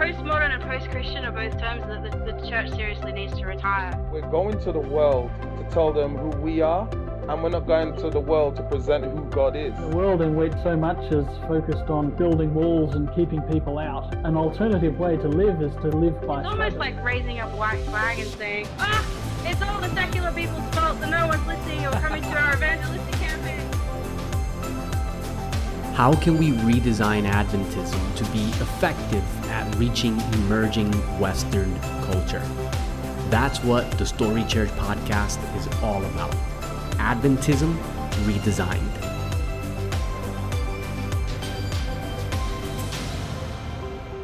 postmodern and post-Christian are both terms that the, the church seriously needs to retire. We're going to the world to tell them who we are, and we're not going to the world to present who God is. The world in which so much is focused on building walls and keeping people out. An alternative way to live is to live by It's almost faith. like raising a white flag and saying, ah, it's all the secular people's fault that no one's listening or coming to our evangelistic campaign. How can we redesign Adventism to be effective at reaching emerging Western culture? That's what the Story Church podcast is all about. Adventism redesigned.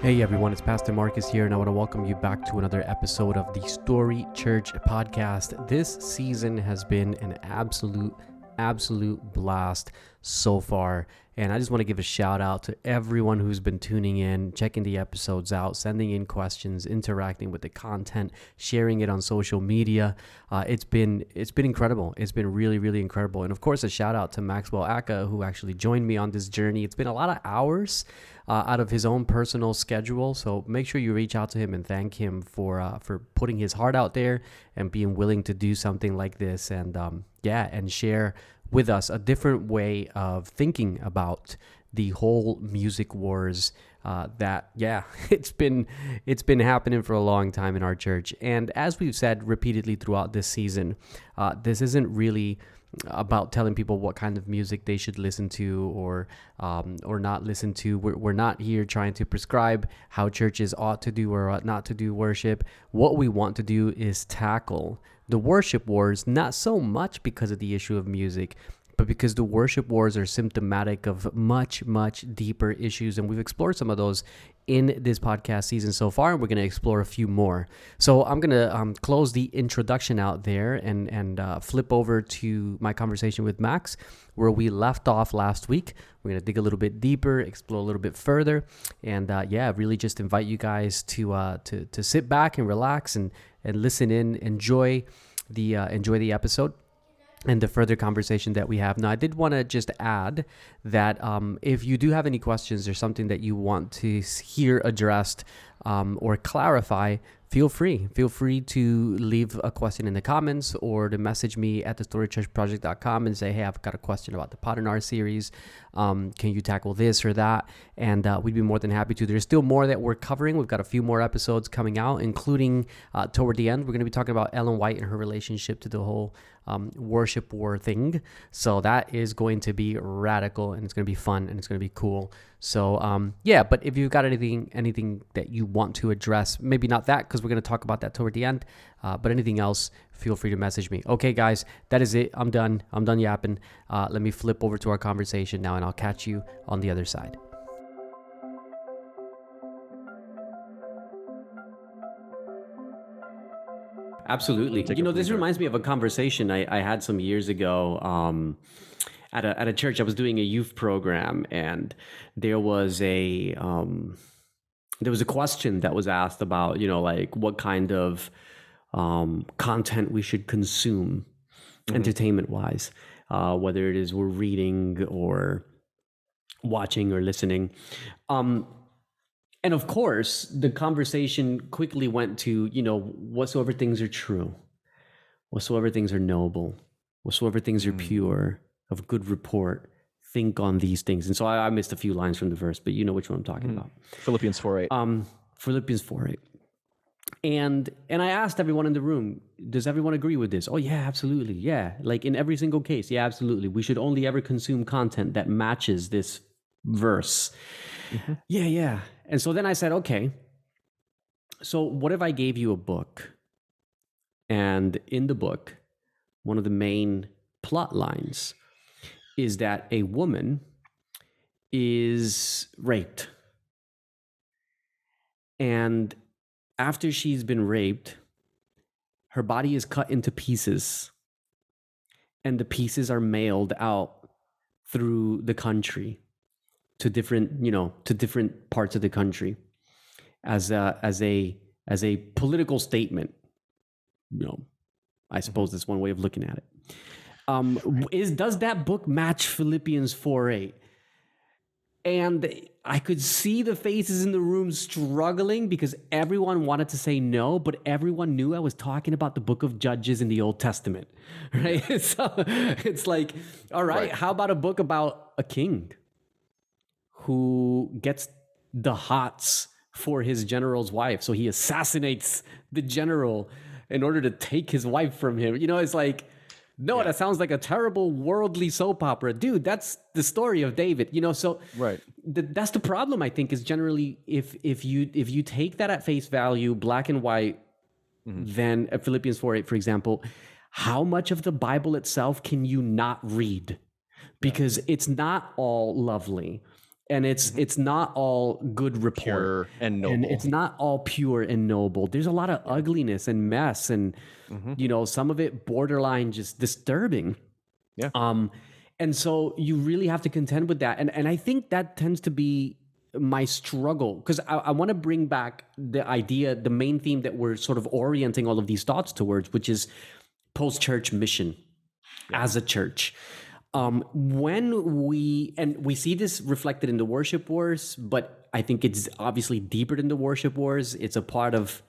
Hey everyone, it's Pastor Marcus here, and I want to welcome you back to another episode of the Story Church podcast. This season has been an absolute, absolute blast so far. And I just want to give a shout out to everyone who's been tuning in, checking the episodes out, sending in questions, interacting with the content, sharing it on social media. Uh, it's been it's been incredible. It's been really really incredible. And of course, a shout out to Maxwell Aka who actually joined me on this journey. It's been a lot of hours uh, out of his own personal schedule. So make sure you reach out to him and thank him for uh, for putting his heart out there and being willing to do something like this. And um, yeah, and share with us a different way of thinking about the whole music wars uh, that yeah it's been it's been happening for a long time in our church and as we've said repeatedly throughout this season uh, this isn't really about telling people what kind of music they should listen to or um, or not listen to. We're, we're not here trying to prescribe how churches ought to do or ought not to do worship. What we want to do is tackle the worship wars, not so much because of the issue of music, but because the worship wars are symptomatic of much, much deeper issues. And we've explored some of those in this podcast season so far, and we're going to explore a few more. So I'm going to um, close the introduction out there and, and uh, flip over to my conversation with Max, where we left off last week. We're going to dig a little bit deeper, explore a little bit further, and uh, yeah, really just invite you guys to, uh, to, to sit back and relax and, and listen in, enjoy the, uh, enjoy the episode and the further conversation that we have. Now, I did want to just add that um, if you do have any questions or something that you want to hear addressed um, or clarify, feel free. Feel free to leave a question in the comments or to message me at thestorychurchproject.com and say, hey, I've got a question about the Potinar series. Um, can you tackle this or that? And uh, we'd be more than happy to. There's still more that we're covering. We've got a few more episodes coming out, including uh, toward the end, we're going to be talking about Ellen White and her relationship to the whole um, worship war thing. So that is going to be radical and it's going to be fun and it's going to be cool. So um, yeah, but if you've got anything anything that you want to address, maybe not that because we're going to talk about that toward the end, uh, but anything else, feel free to message me. Okay, guys, that is it. I'm done. I'm done yapping. Uh, let me flip over to our conversation now, and I'll catch you on the other side. Absolutely. You know, this reminds me of a conversation I, I had some years ago um, at, a, at a church. I was doing a youth program, and there was a um, there was a question that was asked about you know like what kind of um, content we should consume entertainment wise, uh, whether it is we're reading or watching or listening. Um, and of course, the conversation quickly went to, you know, whatsoever things are true, whatsoever things are noble, whatsoever things are pure, of good report, think on these things. And so I, I missed a few lines from the verse, but you know which one I'm talking about. Philippians 4 8. Um, Philippians 4 8. And and I asked everyone in the room, does everyone agree with this? Oh yeah, absolutely. Yeah. Like in every single case, yeah, absolutely. We should only ever consume content that matches this verse. Yeah, yeah. And so then I said, okay. So what if I gave you a book? And in the book, one of the main plot lines is that a woman is raped. And after she's been raped, her body is cut into pieces. And the pieces are mailed out through the country to different, you know, to different parts of the country as a as a as a political statement. You know, I suppose mm-hmm. that's one way of looking at it. Um, is does that book match Philippians four eight? and I could see the faces in the room struggling because everyone wanted to say no, but everyone knew I was talking about the book of Judges in the Old Testament, right? so it's like, all right, Right. how about a book about a king who gets the hots for his general's wife? So he assassinates the general in order to take his wife from him. You know, it's like, no, that sounds like a terrible worldly soap opera. Dude, that's the story of David. You know, so Right. the, that's the problem i think is generally if if you if you take that at face value black and white then uh, philippians 4 8 for example how much of the bible itself can you not read because it's not all lovely and it's it's not all good report Pure and noble. and it's not all pure and noble. There's a lot of ugliness and mess, and you know some of it borderline just disturbing. Yeah. Um, and so you really have to contend with that, and and I think that tends to be my struggle because I, I want to bring back the idea, the main theme that we're sort of orienting all of these thoughts towards, which is post church mission as a church. Um, when we and we see this reflected in the worship wars, but I think it's obviously deeper than the worship wars. It's a part of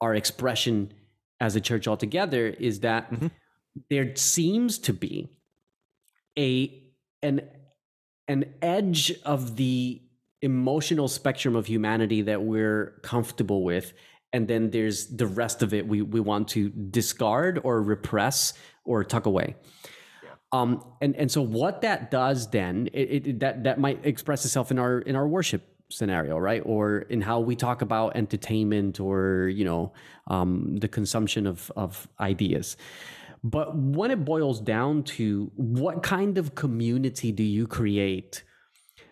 our expression as a church altogether. Is that there seems to be a an an edge of the emotional spectrum of humanity that we're comfortable with and then there's the rest of it we we want to discard or repress or tuck away um and and so what that does then it, it that that might express itself in our in our worship scenario right? Or in how we talk about entertainment or you know um the consumption of of ideas. But when it boils down to what kind of community do you create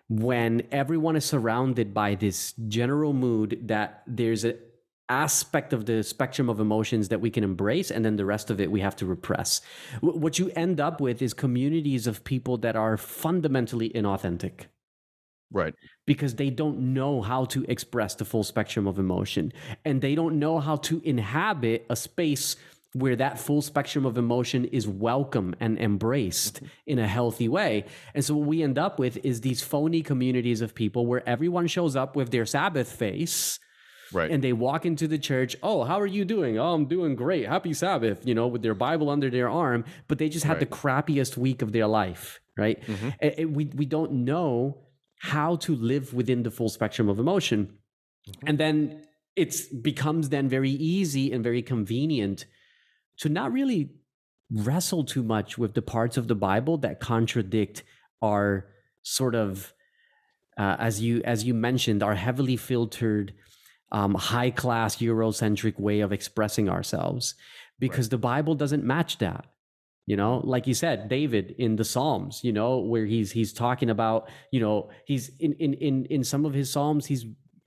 when everyone is surrounded by this general mood that there's an aspect of the spectrum of emotions that we can embrace and then the rest of it we have to repress Wh- what you end up with is communities of people that are fundamentally inauthentic right. because they don't know how to express the full spectrum of emotion and they don't know how to inhabit a space where that full spectrum of emotion is welcome and embraced mm-hmm. in a healthy way. And so what we end up with is these phony communities of people where everyone shows up with their Sabbath face Right. and they walk into the church, "Oh, how are you doing? Oh, I'm doing great. Happy Sabbath," you know, with their Bible under their arm, but they just had the crappiest week of their life, right? And- and we we don't know how to live within the full spectrum of emotion. And then it becomes then very easy and very convenient to not really wrestle too much with the parts of the Bible that contradict our sort of uh, as you as you mentioned our heavily filtered um, high class Eurocentric way of expressing ourselves because the Bible doesn't match that. You know, like you said, David in the Psalms, you know, where he's he's talking about, you know, he's in in in in some of his Psalms, he's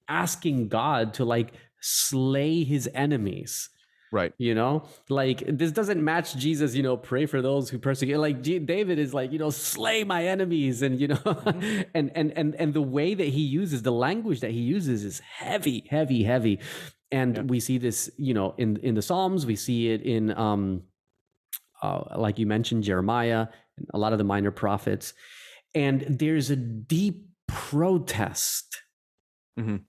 asking God to like slay his enemies Right. you know? Like this doesn't match jesus you know pray for those who persecute like G- david is like you know slay my enemies and you know and and and and the way that he uses the language that he uses is heavy heavy heavy. And we see this you know in in the psalms we see it in um uh, like you mentioned jeremiah and a lot of the minor prophets. And there's a deep protest Mhm.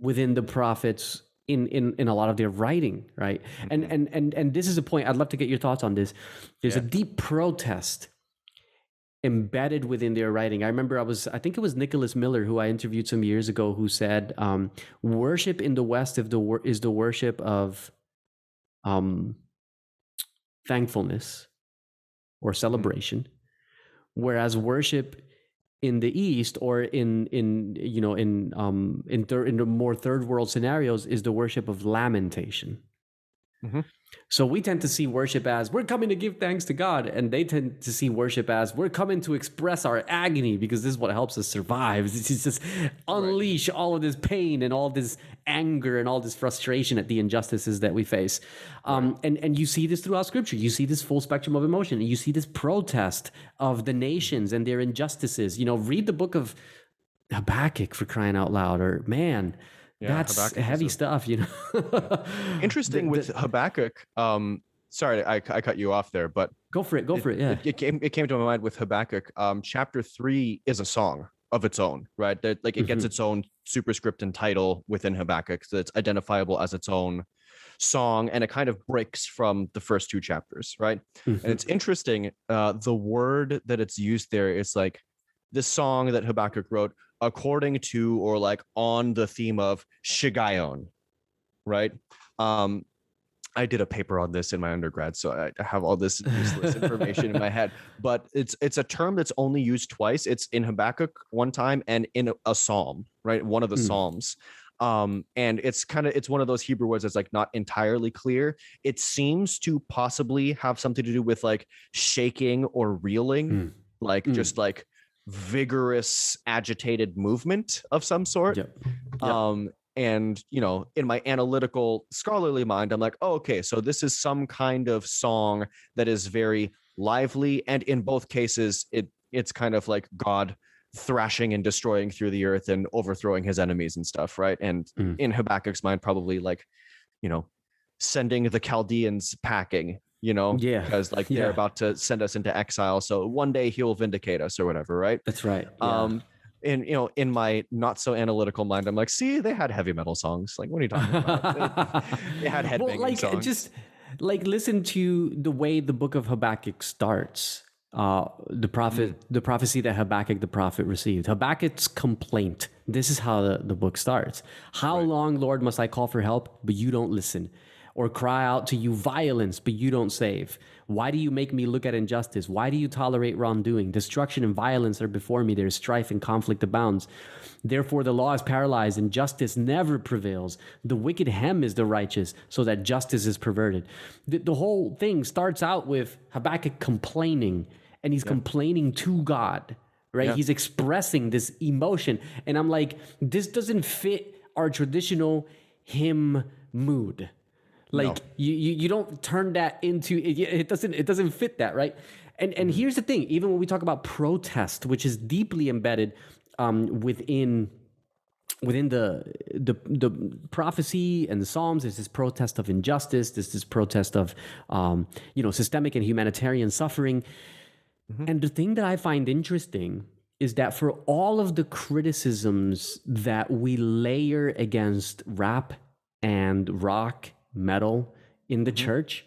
within the prophets in in in a lot of their writing right? And and and and this is a point i'd love to get your thoughts on this. There's a deep protest embedded within their writing. I remember i was i think it was nicholas miller who i interviewed some years ago who said um, worship in the west if the wor- is the worship of um, thankfulness or celebration whereas worship in the east or in in you know in um in thir- in the more third world scenarios is the worship of lamentation Mhm. so we tend to see worship as we're coming to give thanks to god and they tend to see worship as we're coming to express our agony because this is what helps us survive. It's just unleash all of this pain and all this anger and all this frustration at the injustices that we face. Um, and and you see this throughout scripture. You see this full spectrum of emotion. You see this protest of the nations and their injustices. You know read the book of habakkuk for crying out loud or man Yeah, that's Habakkuk heavy a- stuff you know Interesting The- with the- Habakkuk. Um, sorry, I, I cut you off there, but go for it go for it yeah it, it came it came to my mind with Habakkuk. Um, chapter three is a song. of its own, right? That like it gets its own superscript and title within Habakkuk that's identifiable as its own song, and it kind of breaks from the first two chapters, right? Mhm. And it's interesting. Uh, the word that it's used there is like this song that Habakkuk wrote according to or like on the theme of Shigayon, right? Um, I did a paper on this in my undergrad, so I have all this useless information in my head. But it's it's a term that's only used twice. It's in Habakkuk one time and in a, a psalm, right? One of the Hmm. psalms. Um, and it's kind of it's one of those Hebrew words that's like not entirely clear. It seems to possibly have something to do with like shaking or reeling, Mm. like Mm. just like vigorous, agitated movement of some sort. Yep. Yep. Um, and you know, in my analytical, scholarly mind, I'm like, oh, okay, so this is some kind of song that is very lively, and in both cases, it it's kind of like God thrashing and destroying through the earth and overthrowing his enemies and stuff, right? And Mm. in Habakkuk's mind, probably like, you know, sending the Chaldeans packing, you know, Yeah. because like they're Yeah. about to send us into exile. So one day he'll vindicate us or whatever, right? That's right. yeah. Um, and you know, in my not so analytical mind, I'm like, see, they had heavy metal songs. Like, what are you talking about? they, they had headbanging well, like songs. just like listen to the way the book of Habakkuk starts. Uh, the prophet, Mm. the prophecy that Habakkuk the prophet received. Habakkuk's complaint. This is how the, the book starts. How long, Lord, must I call for help, but you don't listen? Or cry out to you violence, but you don't save? Why do you make me look at injustice? Why do you tolerate wrongdoing? Destruction and violence are before me. There is strife and conflict abounds. Therefore, the law is paralyzed and justice never prevails. The wicked hem is the righteous, so that justice is perverted. The, the whole thing starts out with Habakkuk complaining, and he's complaining to God, right? He's expressing this emotion. And I'm like, this doesn't fit our traditional hymn mood. Like you, you, you don't turn that into it, it doesn't it doesn't fit that right. And and here's the thing: even when we talk about protest, which is deeply embedded um, within within the the the prophecy and the psalms there's this protest of injustice there's this protest of um, you know systemic and humanitarian suffering. And the thing that i find interesting is that for all of the criticisms that we layer against rap and rock metal in the mm-hmm. church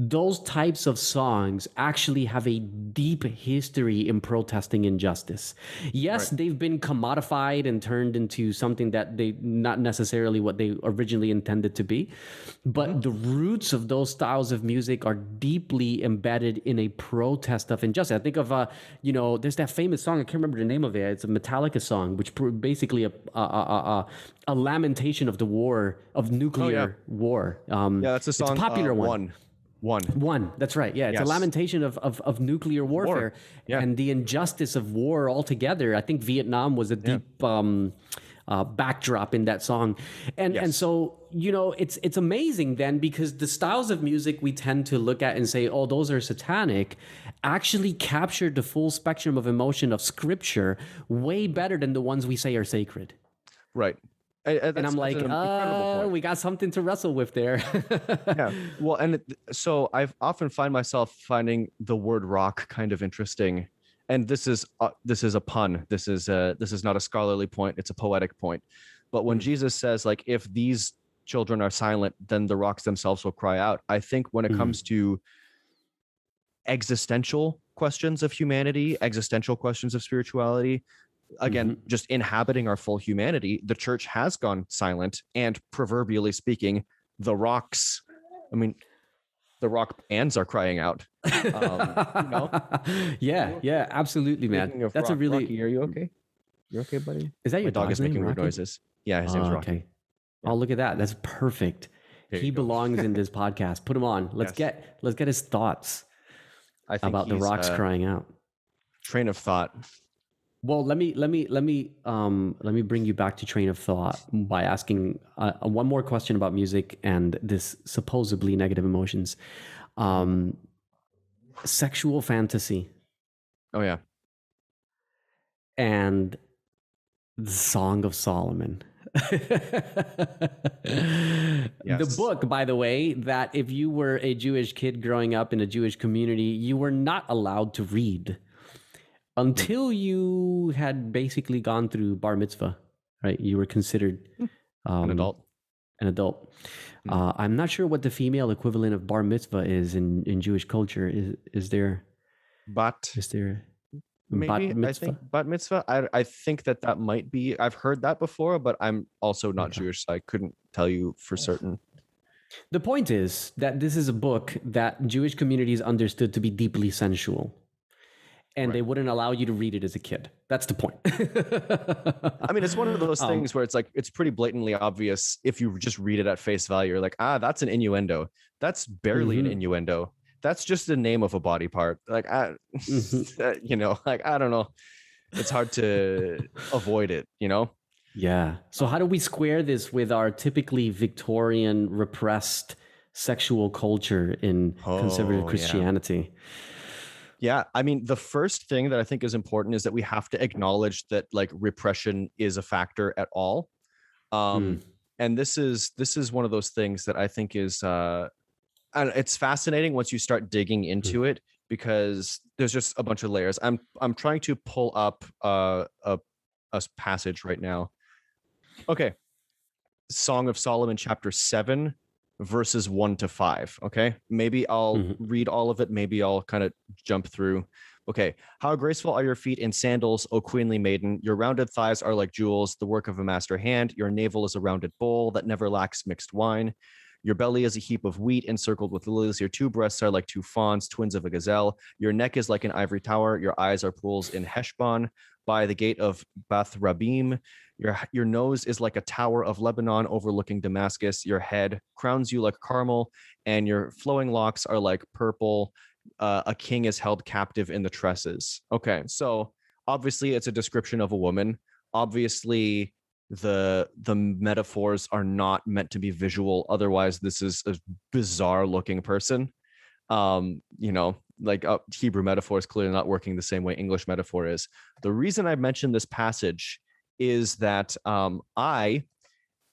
those types of songs actually have a deep history in protesting injustice. Yes, they've been commodified and turned into something that they not necessarily what they originally intended to be, but the roots of those styles of music are deeply embedded in a protest of injustice. I think of uh, you know, there's that famous song. I can't remember the name of it. It's a Metallica song, which basically a a, a, a, a lamentation of the war of nuclear war. Um, yeah, that's a song. It's a popular uh, one. One. One. One, that's right. Yeah, it's a lamentation of, of, of nuclear warfare Yeah. and the injustice of war altogether. I think Vietnam was a deep um, uh, backdrop in that song, and and so you know it's it's amazing then because the styles of music we tend to look at and say, oh, those are satanic, actually captured the full spectrum of emotion of Scripture way better than the ones we say are sacred. Right. And, And I'm like, uh, we got something to wrestle with there. yeah. Well, and it, so I've often find myself finding the word rock kind of interesting. And this is uh, this is a pun. This is a this is not a scholarly point. It's a poetic point. But when Jesus says like if these children are silent, then the rocks themselves will cry out. I think when it Mhm. comes to existential questions of humanity, existential questions of spirituality, again, just inhabiting our full humanity, the church has gone silent. And proverbially speaking, the rocks, I mean, the rock bands are crying out. Um, you know? yeah, yeah, absolutely, man. That's a really. Rocky, are you okay? You okay, buddy? Is that My your dog dog's is making weird noises. Yeah, his name's Oh, Rocky. okay. Oh, look at that. That's perfect. There He belongs in this podcast. Put him on. Let's Yes. get let's get his thoughts I think about the rocks uh, crying out. Train of thought. Well, let me let me let me um let me bring you back to train of thought by asking uh, one more question about music and this supposedly negative emotions. Um, sexual fantasy Oh yeah. and the Song of Solomon. The book, by the way, that if you were a Jewish kid growing up in a Jewish community, you were not allowed to read. Until you had basically gone through bar mitzvah, right? You were considered um, An adult. An adult. Mm. Uh, I'm not sure what the female equivalent of bar mitzvah is in, in Jewish culture. Is is there But is there maybe bat I mitzvah? think bat mitzvah. I I think that that might be. I've heard that before, but I'm also not Okay. Jewish, so I couldn't tell you for certain. The point is that this is a book that Jewish communities understood to be deeply sensual. And they wouldn't allow you to read it as a kid. That's the point. I mean, it's one of those Um, things where it's like it's pretty blatantly obvious if you just read it at face value. You're like, ah, that's an innuendo. That's barely Mhm. an innuendo. That's just the name of a body part. Like, I, Mhm. uh, you know, like I don't know. It's hard to avoid it. You know. Yeah. So how do we square this with our typically Victorian repressed sexual culture in conservative Oh, yeah. Christianity? Yeah, I mean, the first thing that I think is important is that we have to acknowledge that like repression is a factor at all. Um, and this is this is one of those things that I think is uh and it's fascinating once you start digging into it because there's just a bunch of layers. I'm I'm trying to pull up uh, a passage right now. Okay. Song of Solomon chapter 7 verses 1 to 5, okay? Maybe I'll Mhm. read all of it, maybe I'll kind of jump through. Okay. How graceful are your feet in sandals, O queenly maiden? Your rounded thighs are like jewels, the work of a master hand. Your navel is a rounded bowl that never lacks mixed wine. Your belly is a heap of wheat encircled with lilies. Your two breasts are like two fawns, twins of a gazelle. Your neck is like an ivory tower. Your eyes are pools in Heshbon by the gate of Bath Rabim. Your, your nose is like a tower of Lebanon overlooking Damascus. Your head crowns you like Carmel, and your flowing locks are like purple. Uh, a king is held captive in the tresses. Okay, so obviously it's a description of a woman. Obviously, the the metaphors are not meant to be visual. Otherwise, this is a bizarre looking person. Um, you know, like uh, Hebrew metaphor is clearly not working the same way English metaphor is. The reason I mentioned this passage is that um, I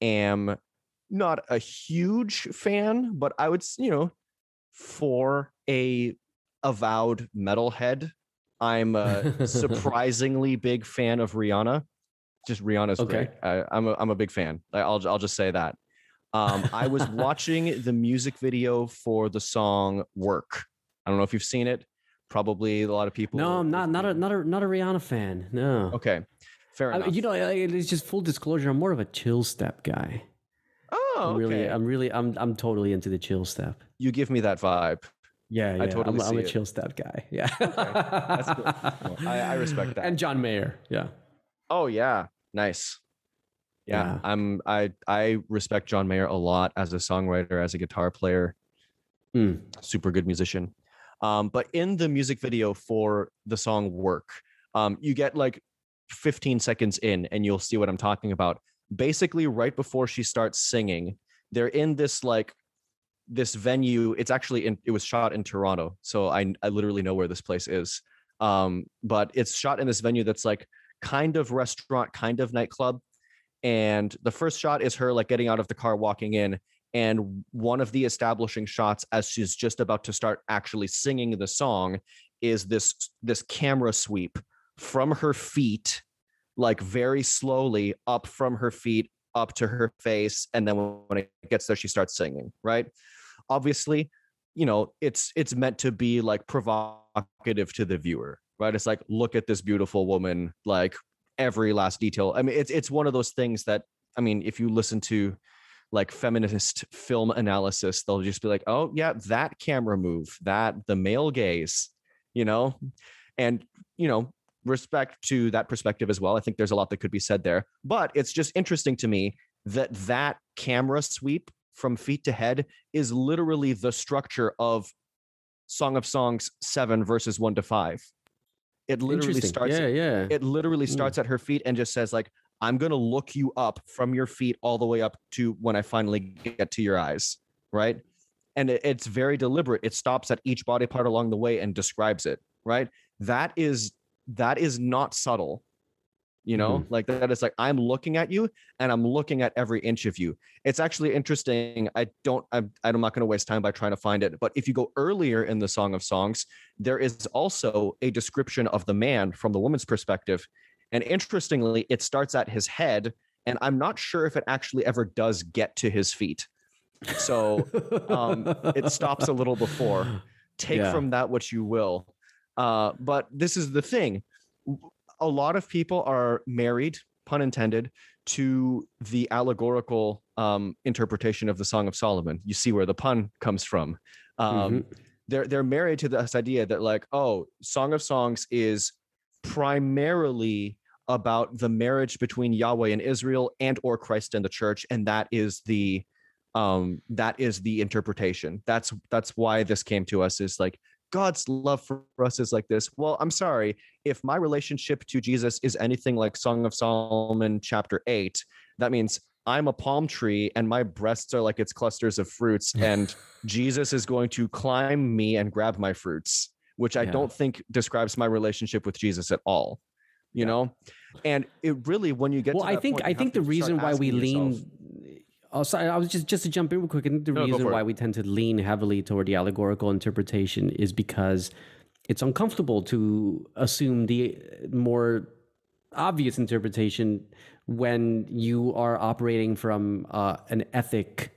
am not a huge fan, but I would, you know, for a avowed metalhead, I'm a surprisingly big fan of Rihanna. Just Rihanna's Okay. great. I, I'm a, I'm a big fan. I- I'll I'll just say that. Um, I was watching the music video for the song "Work." I don't know if you've seen it. Probably a lot of people. No, I'm not not a not a not a Rihanna fan. No. Okay, fair I, enough. you know, it's just full disclosure. I'm more of a chill step guy. oh, I'm really, okay. I'm really, I'm, I'm totally into the chill step. you give me that vibe. Yeah, yeah. I totally I'm, I'm a chill step guy. Yeah, That's cool. Well, I, I respect that. And John Mayer. Yeah. Oh yeah, nice. Yeah, Yeah. I'm I I respect John Mayer a lot as a songwriter, as a guitar player. Mm. Super good musician. Um, but in the music video for the song "Work," um, you get like 15 seconds in, and you'll see what I'm talking about. Basically, right before she starts singing, they're in this like this venue. It's actually in. It was shot in Toronto, so I I literally know where this place is. Um, but it's shot in this venue that's like kind of restaurant, kind of nightclub. And the first shot is her like getting out of the car, walking in. And one of the establishing shots as she's just about to start actually singing the song is this this camera sweep from her feet, like very slowly up from her feet up to her face. And then when it gets there, she starts singing, right? Obviously, you know, it's it's meant to be like provocative to the viewer, right? It's like, look at this beautiful woman, like every last detail. I mean, it's it's one of those things that I mean, if you listen to like feminist film analysis, they'll just be like, oh yeah, that camera move, that the male gaze, you know, and you know, respect to that perspective as well. I think there's a lot that could be said there, but it's just interesting to me that that camera sweep from feet to head is literally the structure of Song of Songs 7 verses 1 to 5. It literally starts Yeah, yeah. it literally Mm. starts at her feet and just says like i'm going to look you up from your feet all the way up to when i finally get to your eyes right? And it's very deliberate. It stops at each body part along the way and describes it right? That is that is not subtle you know? Mm-hmm. Like that is like i'm looking at you and i'm looking at every inch of you. It's actually interesting. I don't i'm, I'm not going to waste time by trying to find it. But if you go earlier in the song of songs there is also a description of the man from the woman's perspective and interestingly it starts at his head and i'm not sure if it actually ever does get to his feet so um, it stops a little before take Yeah. from that what you will uh, but this is the thing a lot of people are married, pun intended, to the allegorical um, interpretation of the Song of Solomon. You see where the pun comes from. Um, They're they're married to this idea that like, oh, Song of Songs is primarily about the marriage between Yahweh and Israel and or Christ and the church, and that is the um that is the interpretation. That's that's why this came to us is like God's love for us is like this. Well, I'm sorry if my relationship to Jesus is anything like Song of Solomon chapter 8, that means I'm a palm tree and my breasts are like its clusters of fruits and Jesus is going to climb me and grab my fruits, which I Yeah. don't think describes my relationship with Jesus at all. You know? And it really when you get well i think point, i think the reason why we lean yourself- Oh, sorry. I was just just to jump in real quick. I think the No, reason why we tend to lean heavily toward the allegorical interpretation is because it's uncomfortable to assume the more obvious interpretation when you are operating from uh, an ethic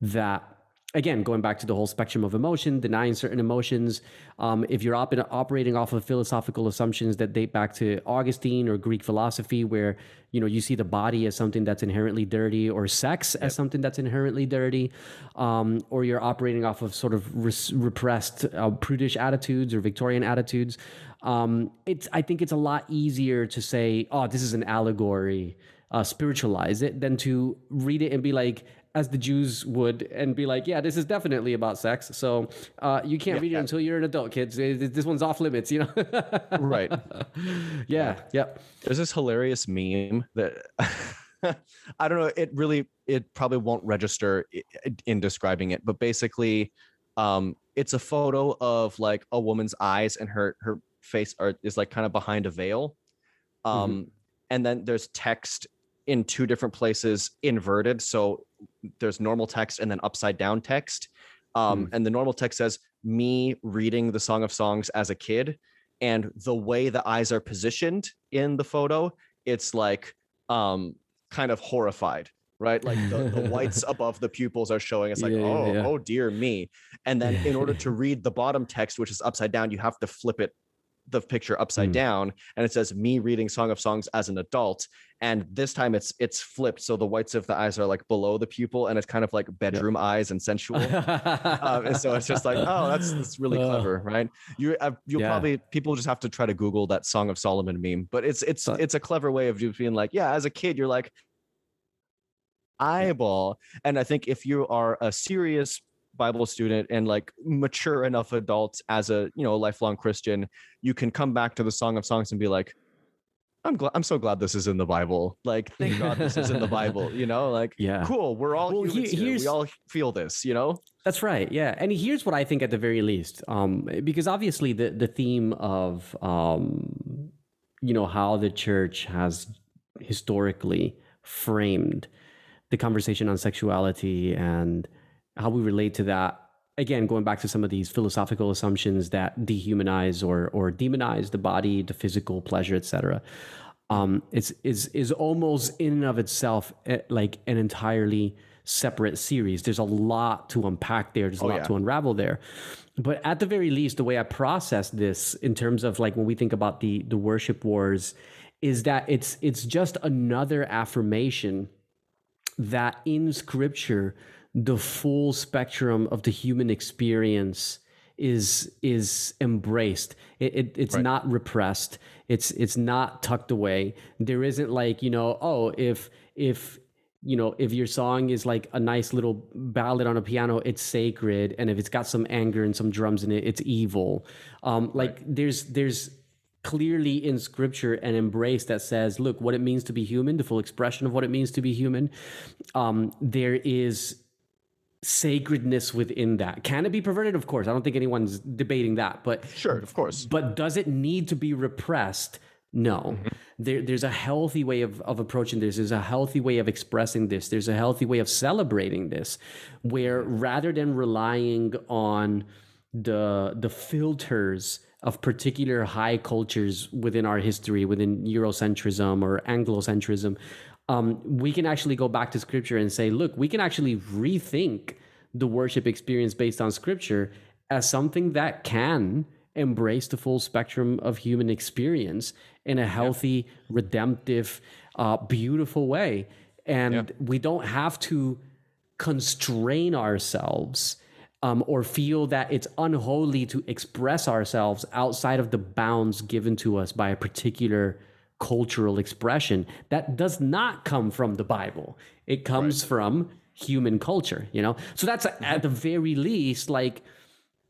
that again going back to the whole spectrum of emotion denying certain emotions um, if you're op- operating off of philosophical assumptions that date back to augustine or greek philosophy where you know you see the body as something that's inherently dirty or sex as something that's inherently dirty um, or you're operating off of sort of res- repressed uh, prudish attitudes or victorian attitudes um, it's i think it's a lot easier to say oh this is an allegory uh, spiritualize it than to read it and be like as the Jews would and be like, yeah, this is definitely about sex. So uh, you can't read it until you're an adult, kids. This one's off limits, you know? right. yeah. Yep. There's this hilarious meme that I don't know. It really, it probably won't register in describing it, but basically, um, it's a photo of like a woman's eyes and her her face are is like kind of behind a veil, um, and then there's text in two different places inverted. So there's normal text and then upside down text, um, and the normal text says me reading the Song of Songs as a kid, and the way the eyes are positioned in the photo, it's like um kind of horrified right? Like the, the whites above the pupils are showing it's like yeah, oh yeah. oh dear me. And then in order to read the bottom text which is upside down you have to flip it the picture upside Mm. down and it says me reading song of songs as an adult and this time it's it's flipped so the whites of the eyes are like below the pupil and it's kind of like bedroom eyes and sensual um, and so it's just like, oh, that's that's really clever, right? You uh, you'll yeah. probably people just have to try to Google that Song of Solomon meme, but it's it's it's a clever way of just being like, yeah, as a kid, you're like eyeball, and I think if you are a serious Bible student and like mature enough adult as a you know lifelong Christian, you can come back to the Song of Songs and be like. I'm glad. I'm so glad this is in the Bible. Like, thank God this is in the Bible. You know, like, Yeah. cool. We're all Well, here- here. We all feel this. You know. That's right. Yeah, and here's what I think at the very least, um, because obviously the the theme of um, you know how the church has historically framed the conversation on sexuality and how we relate to that. Again, going back to some of these philosophical assumptions that dehumanize or or demonize the body, the physical pleasure, etc. Um, it's is is almost in and of itself eh, like an entirely separate series. There's a lot to unpack there. There's a Oh, lot yeah. to unravel there. But at the very least, the way I process this in terms of like when we think about the the worship wars, is that it's it's just another affirmation that in scripture the full spectrum of the human experience is is embraced. It, it it's not repressed. It's it's not tucked away. There isn't like you know oh if if you know if your song is like a nice little ballad on a piano it's sacred. And if it's got some anger and some drums in it it's evil. Um like there's there's clearly in scripture an embrace that says look what it means to be human the full expression of what it means to be human um there is sacredness within that can it be perverted of course i don't think anyone's debating that but Sure, of course. but does it need to be repressed No, Mm-hmm. there, there's a healthy way of, of approaching this. There's a healthy way of expressing this. There's a healthy way of celebrating this, where rather than relying on the the filters of particular high cultures within our history, within Eurocentrism or Anglocentrism, um, we can actually go back to Scripture and say, look, we can actually rethink the worship experience based on Scripture as something that can embrace the full spectrum of human experience in a healthy, redemptive, uh, beautiful way. And we don't have to constrain ourselves um, or feel that it's unholy to express ourselves outside of the bounds given to us by a particular cultural expression that does not come from the Bible. It comes from human culture, you know? So that's at the very least like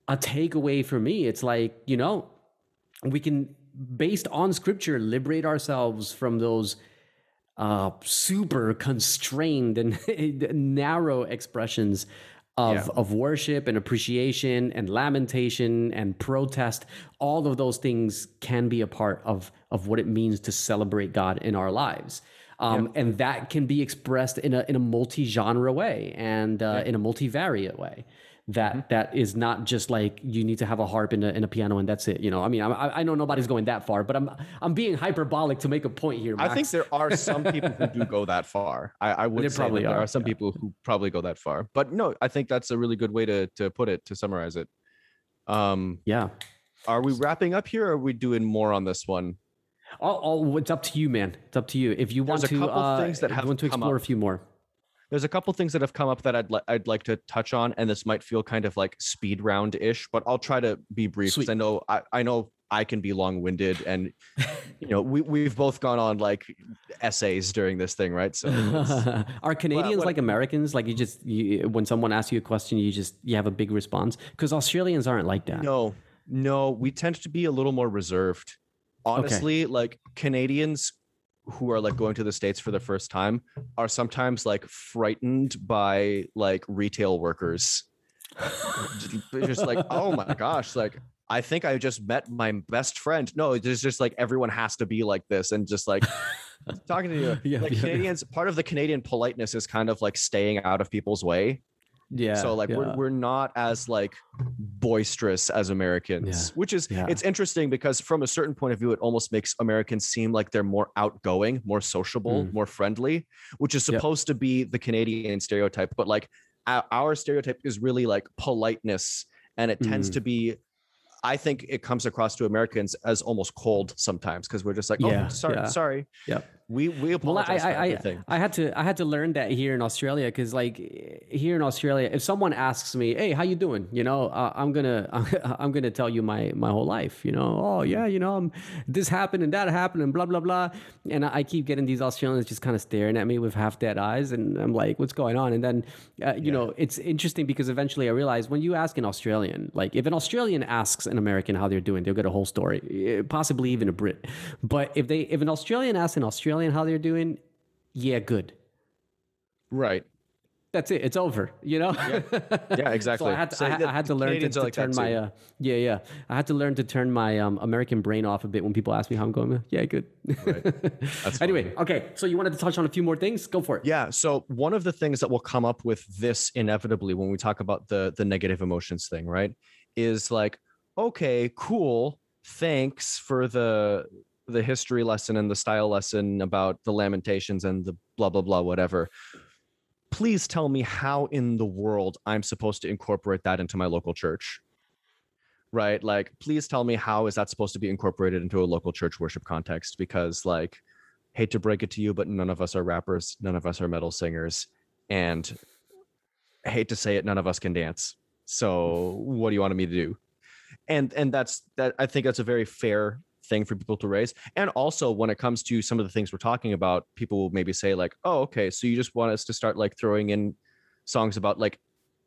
a takeaway for me. It's like, you know, we can, based on scripture, liberate ourselves from those uh, super constrained and narrow expressions of, Yeah. of worship and appreciation and lamentation and protest. All of those things can be a part of, of what it means to celebrate God in our lives. Um, And that can be expressed in a, in a multi genre way and uh, in a multivariate way. That that is not just like you need to have a harp and a, and a piano and that's it. You know, I mean, I, I know nobody's going that far, but I'm I'm being hyperbolic to make a point here. I think there are some people who do go that far. I, I would There say probably that there are, are some yeah. people who probably go that far. But no, I think that's a really good way to to put it to summarize it. Um, yeah. are we wrapping up here? or Are we doing more on this one? Oh, oh, it's up to you, man. It's up to you. If you want There's a to, couple uh, things that have want to explore up. a few more. There's a couple things that have come up that I'd li- I'd like to touch on, and this might feel kind of like speed round ish, but I'll try to be brief because. I know I, I know I can be long winded, and you know we we've both gone on like essays during this thing, right? So Are Canadians what- like Americans? Like you just you, when someone asks you a question, you just you have a big response because Australians aren't like that. No, no, we tend to be a little more reserved. Honestly, like Canadians who are like going to the states for the first time are sometimes like frightened by like retail workers. Just- like, oh my gosh, like I think I just met my best friend. No, it's just like everyone has to be like this and just like talking to you. Yeah, like yeah. Canadians, part of the Canadian politeness is kind of like staying out of people's way Yeah. so like yeah. we're, we're not as like boisterous as americans which is Yeah. it's interesting because from a certain point of view it almost makes americans seem like they're more outgoing more sociable Mm. more friendly which is supposed to be the canadian stereotype but like our, our stereotype is really like politeness and it tends Mm. to be i think it comes across to americans as almost cold sometimes because we're just like oh Yeah, sorry yeah. sorry Yep. We we Well, I, apologize for I, I, everything I had to I had to learn that here in Australia because like here in Australia, if someone asks me, "Hey, how you doing?" You know, uh, I'm gonna I'm gonna tell you my my whole life. You know, oh yeah, you know, um, this happened and that happened and blah blah blah. And I I keep getting these Australians just kind of staring at me with half dead eyes, and I'm like, "What's going on?" And then, uh, you know, it's interesting because eventually I realize when you ask an Australian, like if an Australian asks an American how they're doing, they'll get a whole story, eh, possibly even a Brit. But if they if an Australian asks an Australian how they're doing, yeah, good. right That's it. It's over. You know. yeah exactly So I had to, So I, had- I had to learn to, to like turn my uh, yeah yeah. I had to learn to turn my um, American brain off a bit when people ask me how I'm going. Yeah, good. That's anyway, okay. So you wanted to touch on a few more things? Go for it. Yeah. So one of the things that will come up with this inevitably when we talk about the the negative emotions thing, right, is like, okay, cool, thanks for the the history lesson and the style lesson about the lamentations and the blah blah blah whatever. Please tell me how in the world I'm supposed to incorporate that into my local church. Right? Like, please tell me how is that supposed to be incorporated into a local church worship context? Because like hate to break it to you, but none of us are rappers, none of us are metal singers, and I hate to say it, none of us can dance. So what do you want me to do? And and that's that I think that's a very fair thing for people to raise. And also when it comes to some of the things we're talking about, people will maybe say like, "Oh, okay, so you just want us to start like throwing in songs about like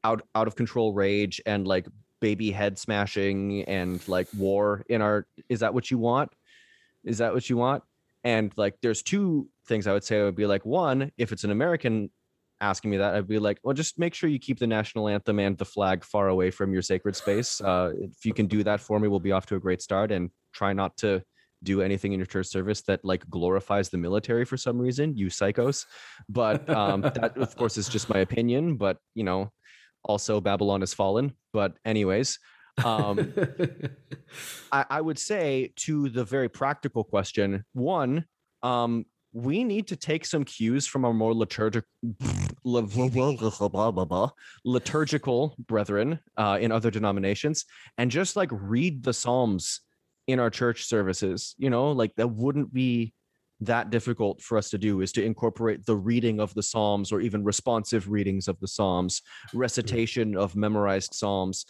out out of control rage and like baby head smashing and like war in our is that what you want? Is that what you want? And like, there's two things I would say. I would be like, one, if it's an American asking me that, I'd be like, well, just make sure you keep the national anthem and the flag far away from your sacred space. Uh, if you can do that for me, we'll be off to a great start. And try not to do anything in your church service that like glorifies the military for some reason, you psychos. But um, that, of course, is just my opinion. But you know, also Babylon has fallen. But anyways, um, I, I would say to the very practical question, one, um, we need to take some cues from our more liturgical liturgical brethren uh, in other denominations and just like read the psalms in our church services you know? Like that wouldn't be that difficult for us to do is to incorporate the reading of the psalms or even responsive readings of the psalms recitation of memorized psalms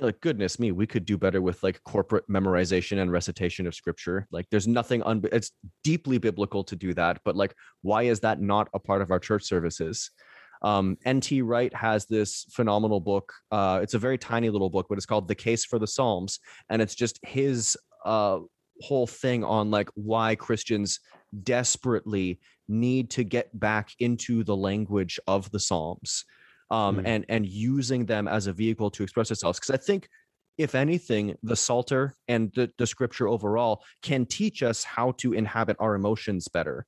like goodness me we could do better with like corporate memorization and recitation of scripture. Like there's nothing un- it's deeply biblical to do that but like why is that not a part of our church services? Um, nt wright has this phenomenal book uh, it's a very tiny little book but it's called the case for the psalms and it's just his uh, whole thing on like why christians desperately need to get back into the language of the psalms um, Mm. and and using them as a vehicle to express ourselves. Because I think, if anything, the Psalter and the, the Scripture overall can teach us how to inhabit our emotions better.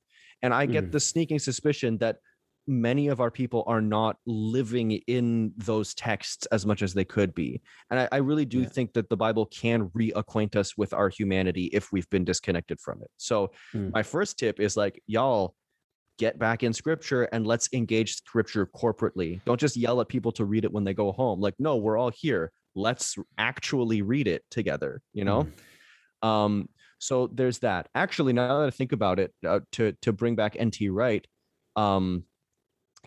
And I get Mm. the sneaking suspicion that many of our people are not living in those texts as much as they could be. And I, I really do Yeah. think that the Bible can reacquaint us with our humanity if we've been disconnected from it. So Mm. my first tip is like, y'all get back in scripture and let's engage scripture corporately. Don't just yell at people to read it when they go home. Like, no, we're all here. Let's actually read it together, you know? Um, so there's that. Actually, now that I think about it, uh, to to bring back NT Wright, um,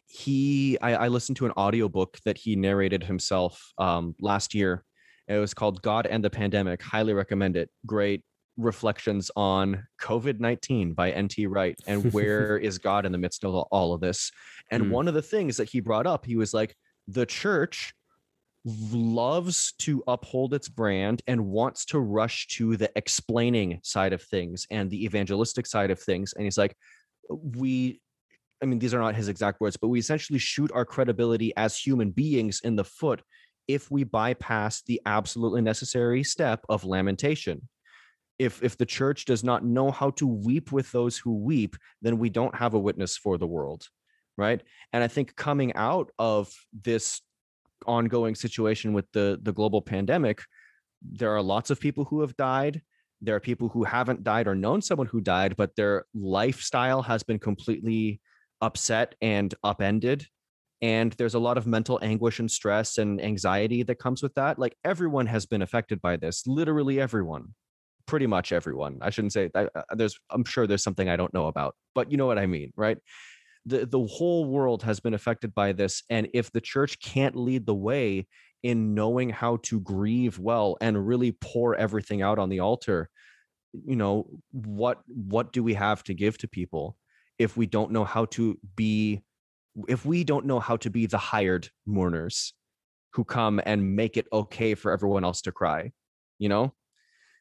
he I, I listened to an audiobook that he narrated himself um, last year. It was called God and the Pandemic. Highly recommend it. Great reflections on COVID 19 by NT Wright and where is God in the midst of all of this. And Mm. one of the things that he brought up, he was like, the church loves to uphold its brand and wants to rush to the explaining side of things and the evangelistic side of things. And he's like, we, I mean, these are not his exact words, but we essentially shoot our credibility as human beings in the foot if we bypass the absolutely necessary step of lamentation. If, if the church does not know how to weep with those who weep, then we don't have a witness for the world. Right. And I think coming out of this ongoing situation with the the global pandemic there are lots of people who have died there are people who haven't died or known someone who died but their lifestyle has been completely upset and upended and there's a lot of mental anguish and stress and anxiety that comes with that like everyone has been affected by this literally everyone pretty much everyone. I shouldn't say I, I- uh, there's i'm sure there's something i don't know about but you know what i mean right? The the whole world has been affected by this and if the church can't lead the way in knowing how to grieve well and really pour everything out on the altar you know what what do we have to give to people if we don't know how to be if we don't know how to be the hired mourners who come and make it okay for everyone else to cry you know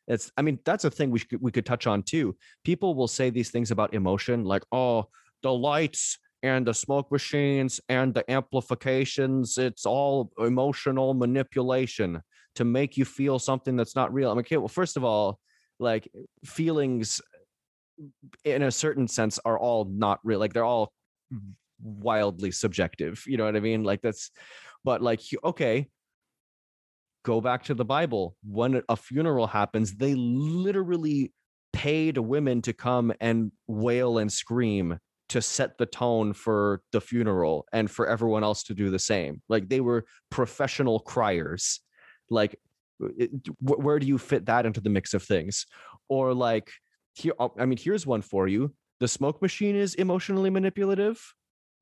it's i mean that's a thing we should we could touch on too. People will say these things about emotion like oh the lights and the smoke machines and the amplifications it's all emotional manipulation to make you feel something that's not real. I'm like okay well first of all like feelings in a certain sense are all not real like they're all mm-hmm. wildly subjective you know what i mean? Like that's but like okay go back to the bible when a funeral happens they literally paid women to come and wail and scream to set the tone for the funeral and for everyone else to do the same. Like they were professional criers. Like uh, it- where do you fit that into the mix of things? Or like here oh, i mean here's one for you. The smoke machine is emotionally manipulative.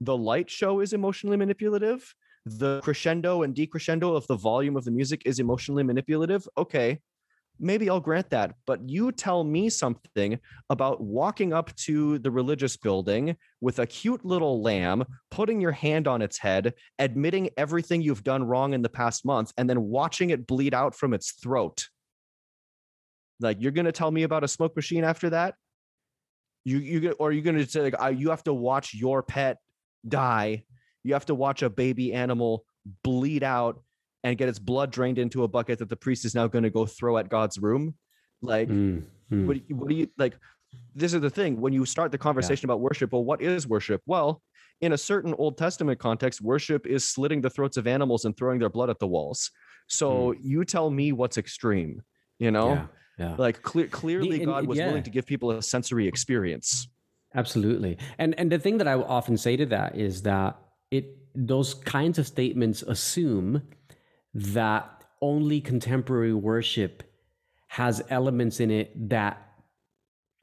The light show is emotionally manipulative the crescendo and decrescendo of the volume of the music is emotionally manipulative okay maybe i'll grant that but you tell me something about walking up to the religious building with a cute little lamb putting your hand on its head admitting everything you've done wrong in the past month and then watching it bleed out from its throat. Like you're going to tell me about a smoke machine after that? You you or you're going to say like you have to watch your pet die you have to watch a baby animal bleed out and get its blood drained into a bucket that the priest is now going to go throw at God's room. Like, Mm, mm. what, do you- what do you like? This is the thing. When you start the conversation about worship, well, what is worship? Well, in a certain Old Testament context, worship is slitting the throats of animals and throwing their blood at the walls. So you tell me what's extreme, you know? yeah, yeah. Like clear, clearly, and God was yeah. willing to give people a sensory experience. Absolutely. And and the thing that I often say to that is that it those kinds of statements assume that only contemporary worship has elements in it that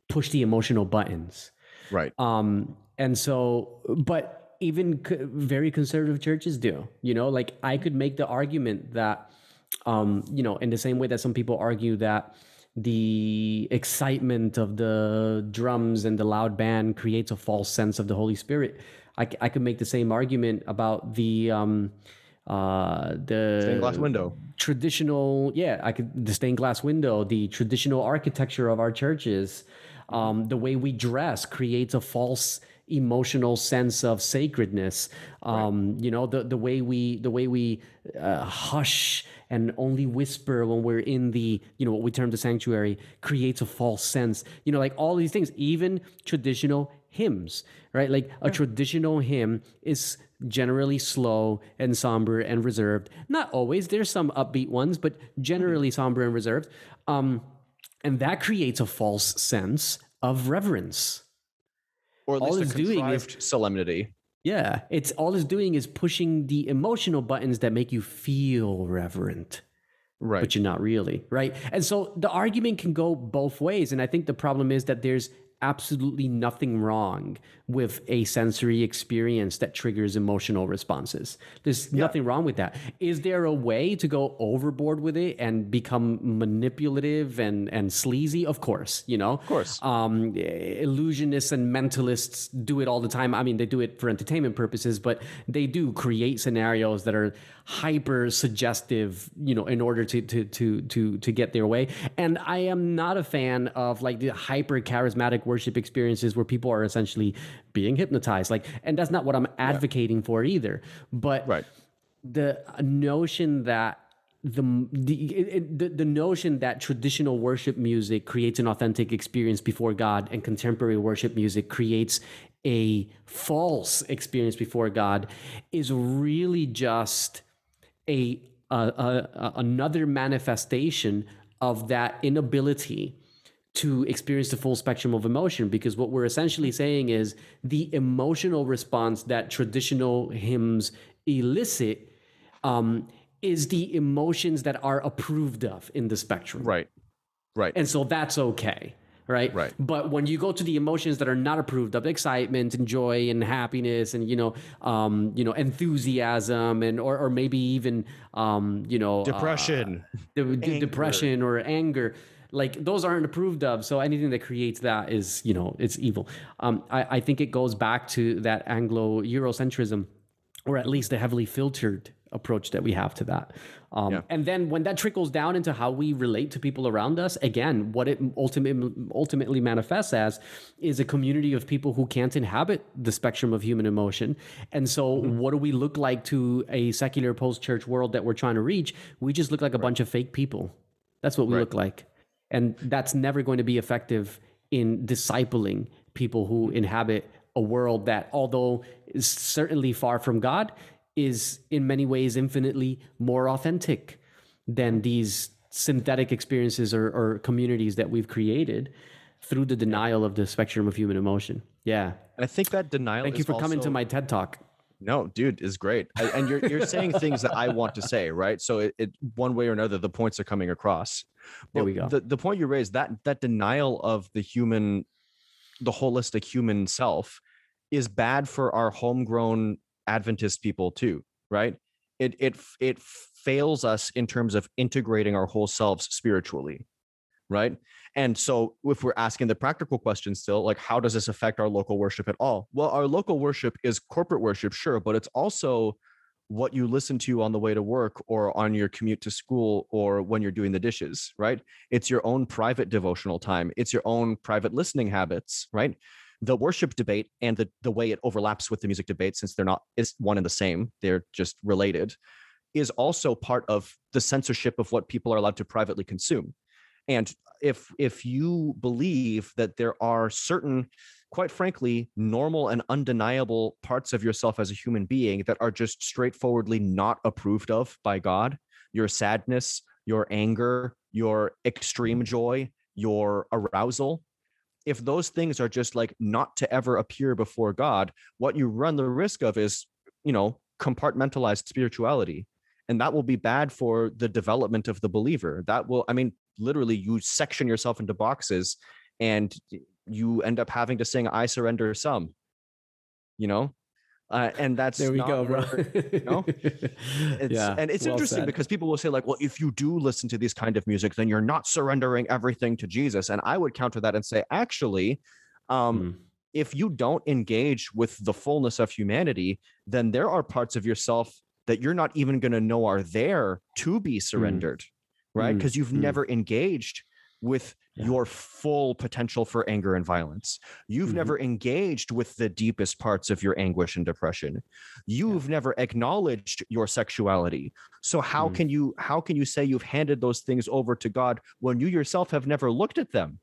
push the emotional buttons. Right. Um, and so, but even c- very conservative churches do, you know, like I could make the argument that, um, you know, in the same way that some people argue that the excitement of the drums and the loud band creates a false sense of the Holy Spirit. I, I could make the same argument about the, um, uh, the Stained glass window. traditional yeah i could the stained glass window the traditional architecture of our churches um, the way we dress creates a false emotional sense of sacredness. Um, you know the, the way we the way we uh, hush and only whisper when we're in the you know what we term the sanctuary creates a false sense. You know like all these things even traditional hymns right? Like a traditional hymn is generally slow and somber and reserved. Not always there's some upbeat ones but generally somber and reserved. Um, and that creates a false sense of reverence. Or at all least it's a doing is- solemnity. yeah it's all it's doing is pushing the emotional buttons that make you feel reverent Right. but you're not really right? And so the argument can go both ways and i think the problem is that there's absolutely nothing wrong with a sensory experience that triggers emotional responses there's nothing wrong with that is there a way to go overboard with it and become manipulative and and sleazy of course you know of course. um, illusionists and mentalists do it all the time. I mean, they do it for entertainment purposes, but they do create scenarios that are hyper suggestive, you know, in order to to to to to get their way. And I am not a fan of like the hyper charismatic worship experiences where people are essentially being hypnotized. Like, and that's not what I'm advocating for either. But Right. the notion that the the, the the notion that traditional worship music creates an authentic experience before God and contemporary worship music creates a false experience before God is really just a, a, a, a another manifestation of that inability to experience the full spectrum of emotion because what we're essentially saying is the emotional response that traditional hymns elicit um, is the emotions that are approved of in the spectrum Right. Right. and so that's okay right Right. but when you go to the emotions that are not approved of excitement and joy and happiness and you know um you know enthusiasm and or, or maybe even um you know uh, Depression. the, the depression or anger like those aren't approved of so anything that creates that is you know it's evil. Um i, I think it goes back to that anglo eurocentrism or at least a heavily filtered approach that we have to that. Um, Yeah. and then when that trickles down into how we relate to people around us again what it ultimately ultimately manifests as is a community of people who can't inhabit the spectrum of human emotion. And so what do we look like to a secular post-church world that we're trying to reach? We just look like a bunch of fake people. That's what we look like and that's never going to be effective in discipling people who inhabit a world that although is certainly far from god is in many ways infinitely more authentic than these synthetic experiences or, or communities that we've created through the denial of the spectrum of human emotion yeah I think that denial. thank you for coming to my ted talk No, dude, is great. I- And you're you're saying things that I want to say, right? So it, it one way or another, the points are coming across. There But we go. The the point you raised that that denial of the human, the holistic human self, is bad for our homegrown Adventist people too, right? It it it fails us in terms of integrating our whole selves spiritually, right? And so, if we're asking the practical question still, like, how does this affect our local worship at all? Well, our local worship is corporate worship, sure, but it's also what you listen to on the way to work or on your commute to school or when you're doing the dishes, right? It's your own private devotional time, it's your own private listening habits, right? The worship debate and the, the way it overlaps with the music debate, since they're not is one and the same, they're just related, is also part of the censorship of what people are allowed to privately consume. And if if you believe that there are certain quite frankly normal and undeniable parts of yourself as a human being that are just straightforwardly not approved of by god. Your sadness your anger your extreme joy your arousal. If those things are just like not to ever appear before god what you run the risk of is you know compartmentalized spirituality. And that will be bad for the development of the believer. That will i mean literally you section yourself into boxes and you end up having to sing i surrender some you know uh, and that's there we not go, bro. you know? It's, yeah, and it's well interesting said. because people will say like well if you do listen to this kind of music then you're not surrendering everything to jesus and i would counter that and say actually um Mm. if you don't engage with the fullness of humanity then there are parts of yourself that you're not even going to know are there to be surrendered right Mm. because you've Mm. never engaged with Yeah. your full potential for anger and violence you've Mhm. never engaged with the deepest parts of your anguish and depression you've never acknowledged your sexuality so how Mm. can you how can you say you've handed those things over to god when you yourself have never looked at them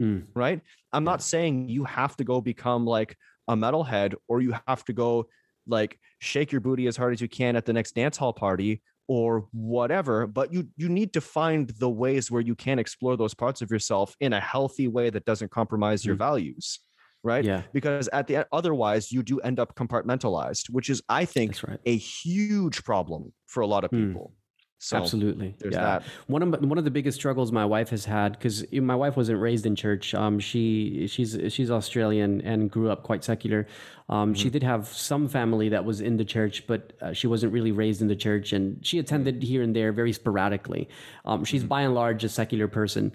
Mm. right i'm not saying you have to go become like a metalhead or you have to go like shake your booty as hard as you can at the next dance hall party or whatever but you you need to find the ways where you can explore those parts of yourself in a healthy way that doesn't compromise your values right Yeah, because at the end otherwise you do end up compartmentalized which is i think right. a huge problem for a lot of Hmm. people so Absolutely. there's yeah. that One of one of the biggest struggles my wife has had because my wife wasn't raised in church. Um, she she's she's Australian and grew up quite secular. Um, She did have some family that was in the church, but uh, she wasn't really raised in the church, and she attended here and there very sporadically. Um, she's by and large a secular person,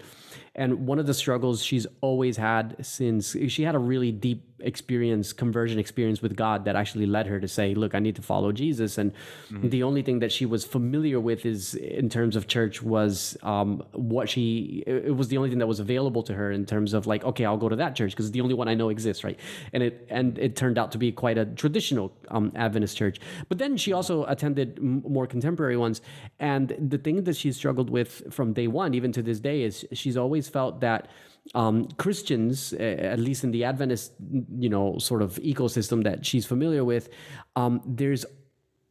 and one of the struggles she's always had since she had a really deep experience, conversion experience with God that actually led her to say, "Look, I need to follow Jesus." And the only thing that she was familiar with is in terms of church was um, what she. It it was the only thing that was available to her in terms of like, okay, I'll go to that church because it's the only one I know exists, right? And it and it turned out to be quite a traditional um, Adventist church. But then she also attended m- more contemporary ones, and the thing that she struggled with from day one, even to this day, is she's always felt that um, Christians, at least in the Adventist, you know, sort of ecosystem that she's familiar with, um, there's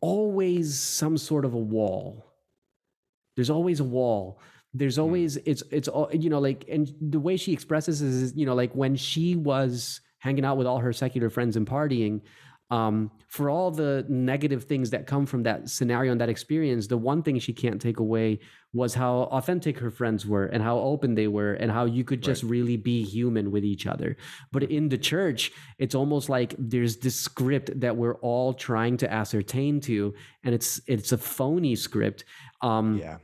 always some sort of a wall. There's always a wall. There's always it's it's all you know like and the way she expresses is you know like when she was hanging out with all her secular friends and partying um, for all the negative things that come from that scenario and that experience, the one thing she can't take away was how authentic her friends were and how open they were and how you could just really be human with each other. But in the church, it's almost like there's this script that we're all trying to ascertain to, and it's it's a phony script. Um, yeah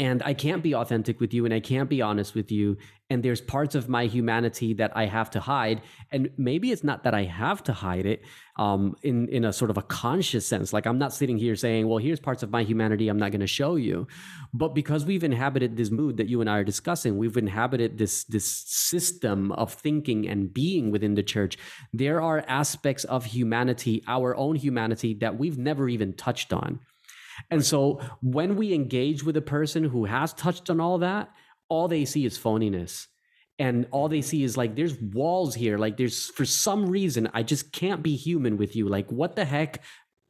and I can't be authentic with you and I can't be honest with you. And there's parts of my humanity that I have to hide. And maybe it's not that I have to hide it um, in, in a sort of a conscious sense. Like I'm not sitting here saying, well, here's parts of my humanity I'm not going to show you. But because we've inhabited this mood that you and I are discussing, we've inhabited this, this system of thinking and being within the church. There are aspects of humanity, our own humanity, that we've never even touched on. And so when we engage with a person who has touched on all that, all they see is phoniness. And all they see is like, there's walls here. Like, there's for some reason, I just can't be human with you. Like, what the heck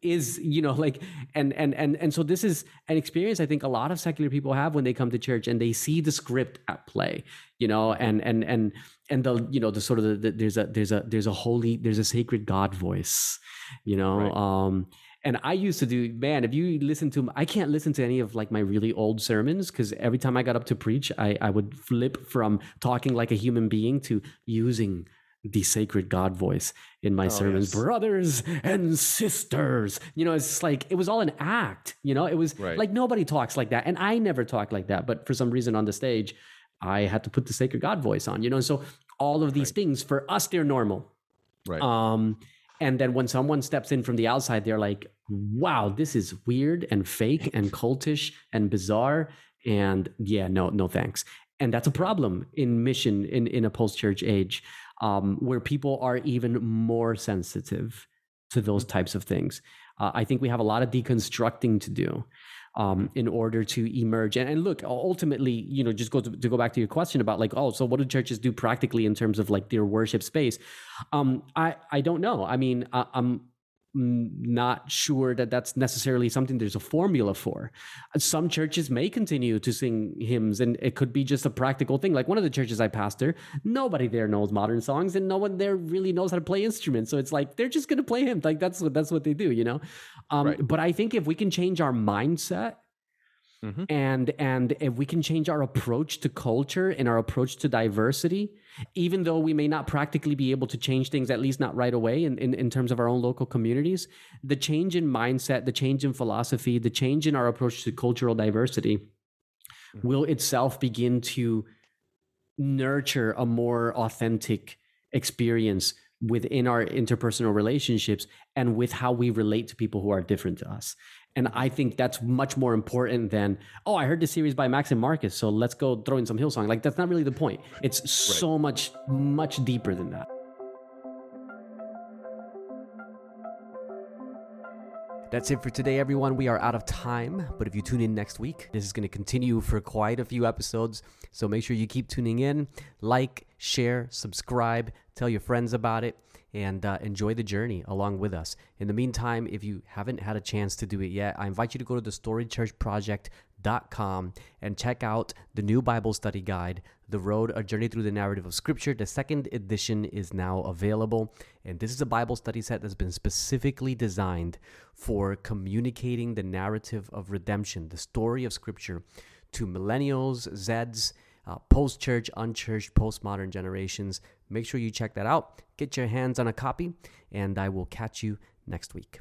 is, you know, like, and, and, and, and so this is an experience I think a lot of secular people have when they come to church and they see the script at play, you know, and, and, and, and the, you know, the sort of the, the there's a, there's a, there's a holy, there's a sacred God voice, you know, Right. um, and I used to do, man, if you listen to, I can't listen to any of like my really old sermons because every time I got up to preach, I, I would flip from talking like a human being to using the sacred God voice in my Oh, sermons, yes. brothers and sisters. You know, it's like, it was all an act, you know, it was Right. like nobody talks like that. And I never talked like that. But for some reason on the stage, I had to put the sacred God voice on, you know, so all of these things for us, they're normal. right Um, and then when someone steps in from the outside, they're like, wow, this is weird and fake and cultish and bizarre. And yeah, no, no thanks. And that's a problem in mission in, in a post church age um, where people are even more sensitive to those types of things. Uh, I think we have a lot of deconstructing to do. Um, in order to emerge. And, and look, ultimately, you know, just go to, to, go back to your question about like, oh, so what do churches do practically in terms of like their worship space? Um, I I don't know. I mean, I, I'm not sure that that's necessarily something there's a formula for. Some churches may continue to sing hymns, and it could be just a practical thing. Like one of the churches I pastor, nobody there knows modern songs, and no one there really knows how to play instruments. So it's like they're just going to play hymns. Like that's what that's what they do, you know. Um, right. But I think if we can change our mindset Mm-hmm. And and if we can change our approach to culture and our approach to diversity, even though we may not practically be able to change things, at least not right away in, in, in terms of our own local communities, the change in mindset, the change in philosophy, the change in our approach to cultural diversity mm-hmm. will itself begin to nurture a more authentic experience within our interpersonal relationships and with how we relate to people who are different to us. And I think that's much more important than, oh, I heard the series by Max and Marcus, so let's go throw in some Hillsong. Like that's not really the point. It's so much, much deeper than that. That's it for today, everyone. We are out of time, but if you tune in next week, this is going to continue for quite a few episodes. So make sure you keep tuning in, like, share, subscribe, tell your friends about it and uh, enjoy the journey along with us. In the meantime, if you haven't had a chance to do it yet, I invite you to go to the storychurchproject.com and check out the new Bible study guide, The Road, A Journey Through the Narrative of Scripture. The second edition is now available. And this is a Bible study set that's been specifically designed for communicating the narrative of redemption, the story of Scripture to millennials, Zeds, uh, post church, unchurched, postmodern generations. Make sure you check that out. Get your hands on a copy, and I will catch you next week.